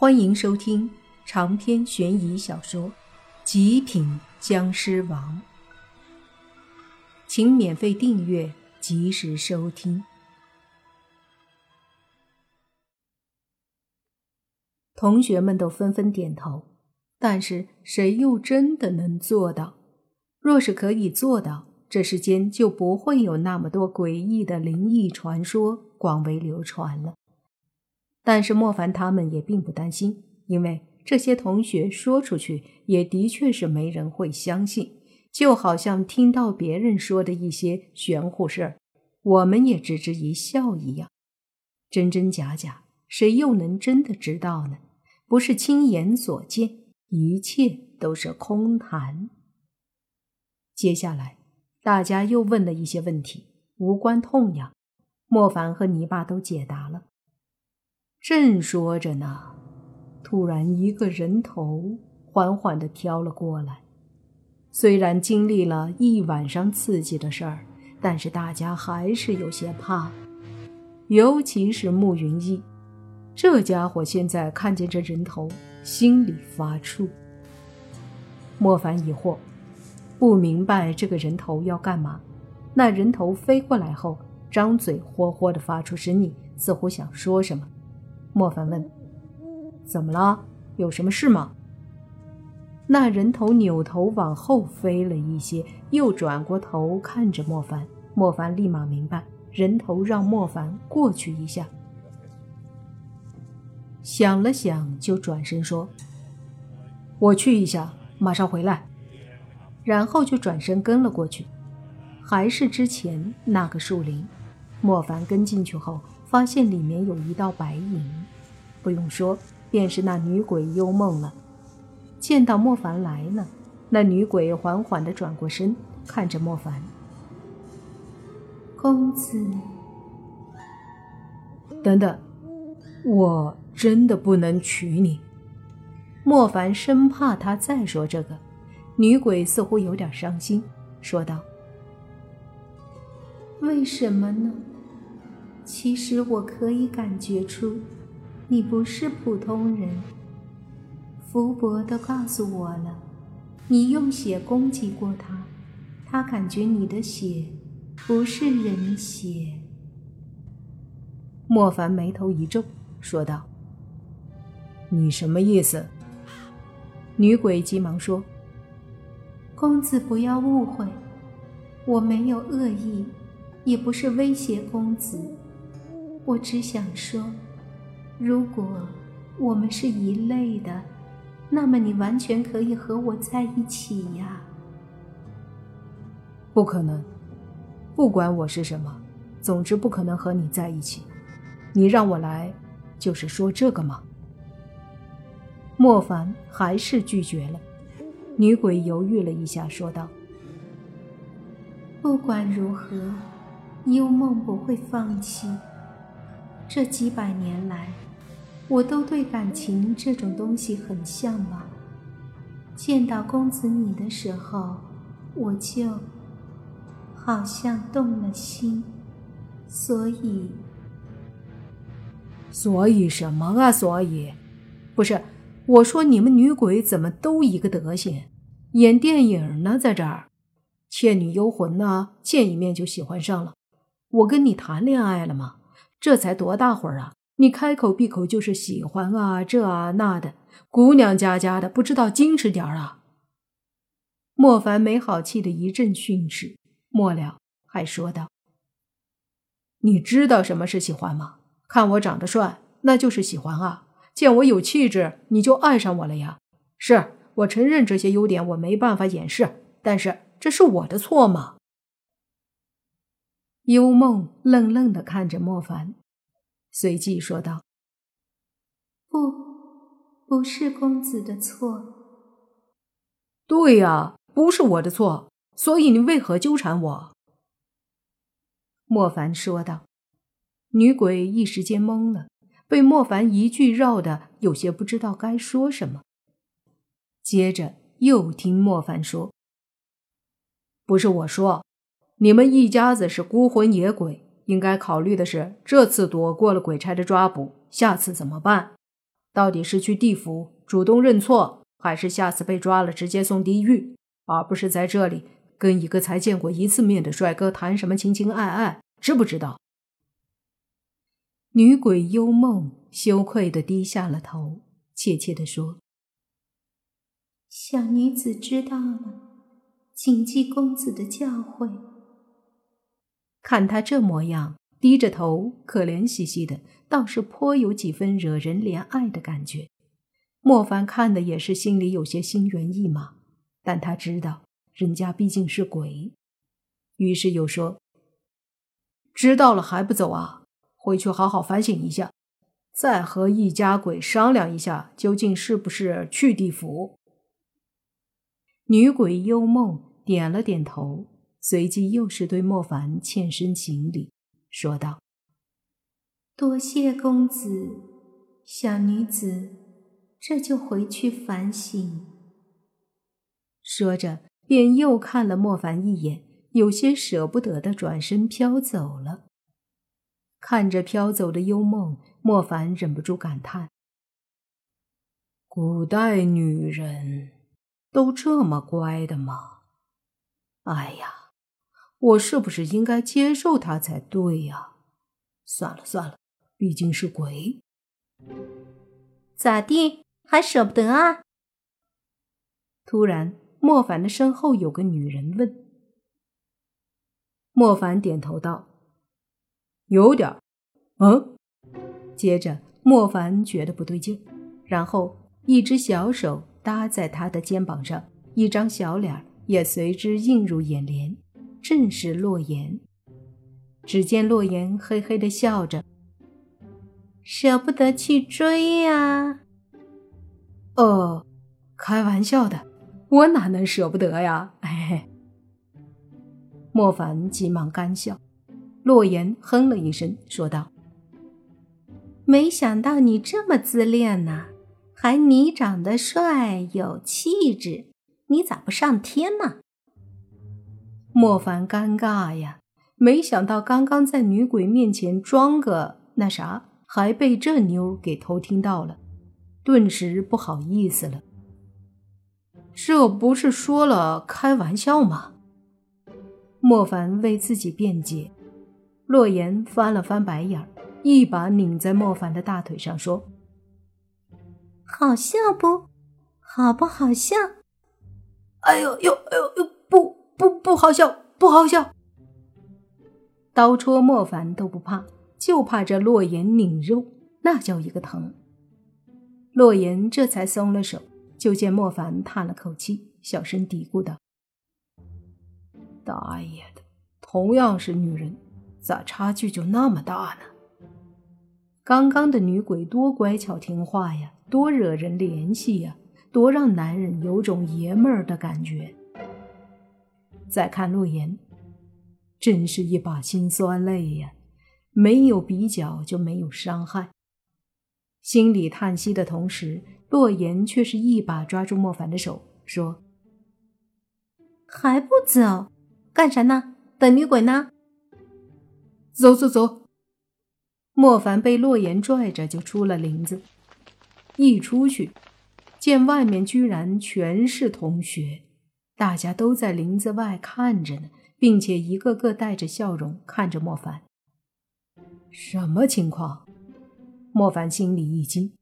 欢迎收听长篇悬疑小说《极品僵尸王》，请免费订阅，及时收听。同学们都纷纷点头，但是谁又真的能做到？若是可以做到，这世间就不会有那么多诡异的灵异传说广为流传了。但是莫凡他们也并不担心，因为这些同学说出去也的确是没人会相信，就好像听到别人说的一些玄乎事儿，我们也只是一笑一样。真真假假，谁又能真的知道呢？不是亲眼所见，一切都是空谈。接下来，大家又问了一些问题，无关痛痒，莫凡和泥巴都解答了。正说着呢，突然一个人头缓缓地飘了过来。虽然经历了一晚上刺激的事儿，但是大家还是有些怕，尤其是慕云逸，这家伙现在看见这人头，心里发怵。莫凡疑惑，不明白这个人头要干嘛。那人头飞过来后，张嘴霍霍地发出声音，似乎想说什么。莫凡问：“怎么了？有什么事吗？”那人头扭头往后飞了一些，又转过头看着莫凡。莫凡立马明白，人头让莫凡过去一下。想了想，就转身说：“我去一下，马上回来。”然后就转身跟了过去。还是之前那个树林，莫凡跟进去后。发现里面有一道白影，不用说，便是那女鬼幽梦了。见到莫凡来了，那女鬼缓缓地转过身，看着莫凡：“公子，等等，我真的不能娶你。”莫凡生怕他再说这个，女鬼似乎有点伤心，说道：“为什么呢？”其实我可以感觉出，你不是普通人。福伯都告诉我了，你用血攻击过他，他感觉你的血不是人血。莫凡眉头一皱，说道：“你什么意思？”女鬼急忙说：“公子不要误会，我没有恶意，也不是威胁公子。”我只想说，如果我们是一类的，那么你完全可以和我在一起呀。不可能，不管我是什么，总之不可能和你在一起。你让我来，就是说这个吗？莫凡还是拒绝了。女鬼犹豫了一下，说道：“不管如何，幽梦不会放弃。”这几百年来，我都对感情这种东西很向往。见到公子你的时候，我就好像动了心，所以……所以什么啊？所以，不是我说你们女鬼怎么都一个德行？演电影呢，在这儿，《倩女幽魂》呢，见一面就喜欢上了。我跟你谈恋爱了吗？这才多大会儿啊！你开口闭口就是喜欢啊，这啊那的，姑娘家家的，不知道矜持点儿啊！莫凡没好气的一阵训斥，末了还说道：“你知道什么是喜欢吗？看我长得帅，那就是喜欢啊！见我有气质，你就爱上我了呀？是我承认这些优点，我没办法掩饰，但是这是我的错吗？”幽梦愣愣的看着莫凡，随即说道：“不，不是公子的错。对呀，不是我的错，所以你为何纠缠我？”莫凡说道。女鬼一时间懵了，被莫凡一句绕的有些不知道该说什么。接着又听莫凡说：“不是我说。”你们一家子是孤魂野鬼，应该考虑的是，这次躲过了鬼差的抓捕，下次怎么办？到底是去地府主动认错，还是下次被抓了直接送地狱，而不是在这里跟一个才见过一次面的帅哥谈什么情情爱爱？知不知道？女鬼幽梦羞愧的低下了头，怯怯的说：“小女子知道了，谨记公子的教诲。”看他这模样。低着头，可怜兮兮的，倒是颇有几分惹人怜爱的感觉。莫凡看的也是心里有些心猿意马，但他知道人家毕竟是鬼，于是又说：“知道了还不走啊？回去好好反省一下，再和一家鬼商量一下，究竟是不是去地府。”女鬼幽梦点了点头，随即又是对莫凡欠身行礼。说道：“多谢公子，小女子这就回去反省。”说着，便又看了莫凡一眼，有些舍不得的转身飘走了。看着飘走的幽梦，莫凡忍不住感叹：“古代女人都这么乖的吗？哎呀！”我是不是应该接受他才对呀？算了算了，毕竟是鬼。咋地，还舍不得啊？突然，莫凡的身后有个女人问。莫凡点头道：“有点嗯。”接着，莫凡觉得不对劲，然后一只小手搭在他的肩膀上，一张小脸也随之映入眼帘。正是洛言。只见洛言嘿嘿的笑着，舍不得去追呀？哦，开玩笑的，我哪能舍不得呀？嘿嘿。莫凡急忙干笑。洛言哼了一声，说道：“没想到你这么自恋呐，还你长得帅有气质，你咋不上天呢？”莫凡尴尬呀，没想到刚刚在女鬼面前装个那啥，还被这妞给偷听到了，顿时不好意思了。这不是说了开玩笑吗？莫凡为自己辩解。洛言翻了翻白眼，一把拧在莫凡的大腿上，说：“好笑不？好不好笑？”哎呦呦哎呦呦！不。不不好笑，不好笑。刀戳莫凡都不怕，就怕这洛言拧肉，那叫一个疼。洛言这才松了手，就见莫凡叹了口气，小声嘀咕道：“大爷的，同样是女人，咋差距就那么大呢？刚刚的女鬼多乖巧听话呀，多惹人怜惜呀，多让男人有种爷们儿的感觉。”再看陆言，真是一把辛酸泪呀！没有比较就没有伤害。心里叹息的同时，洛言却是一把抓住莫凡的手，说：“还不走？干啥呢？等女鬼呢？”走走走！莫凡被洛言拽着就出了林子，一出去，见外面居然全是同学。大家都在林子外看着呢，并且一个个带着笑容看着莫凡。什么情况？莫凡心里一惊，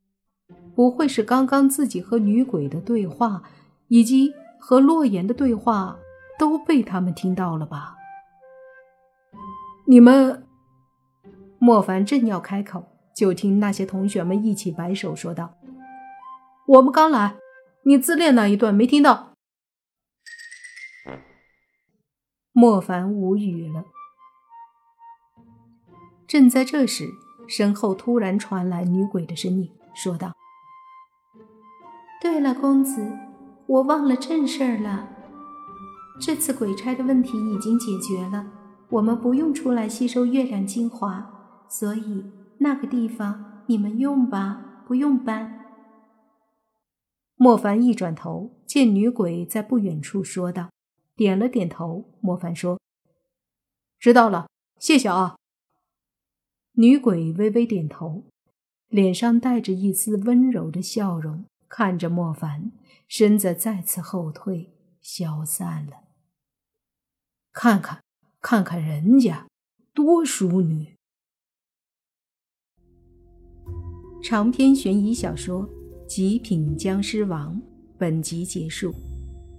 不会是刚刚自己和女鬼的对话，以及和洛言的对话都被他们听到了吧？你们……莫凡正要开口，就听那些同学们一起摆手说道：“我们刚来，你自恋那一段没听到。”莫凡无语了。正在这时，身后突然传来女鬼的声音，说道：“对了，公子，我忘了正事儿了。这次鬼差的问题已经解决了，我们不用出来吸收月亮精华，所以那个地方你们用吧，不用搬。”莫凡一转头，见女鬼在不远处，说道。点了点头，莫凡说：“知道了，谢谢啊。”女鬼微微点头，脸上带着一丝温柔的笑容，看着莫凡，身子再次后退，消散了。看看，看看人家，多淑女！长篇悬疑小说《极品僵尸王》本集结束，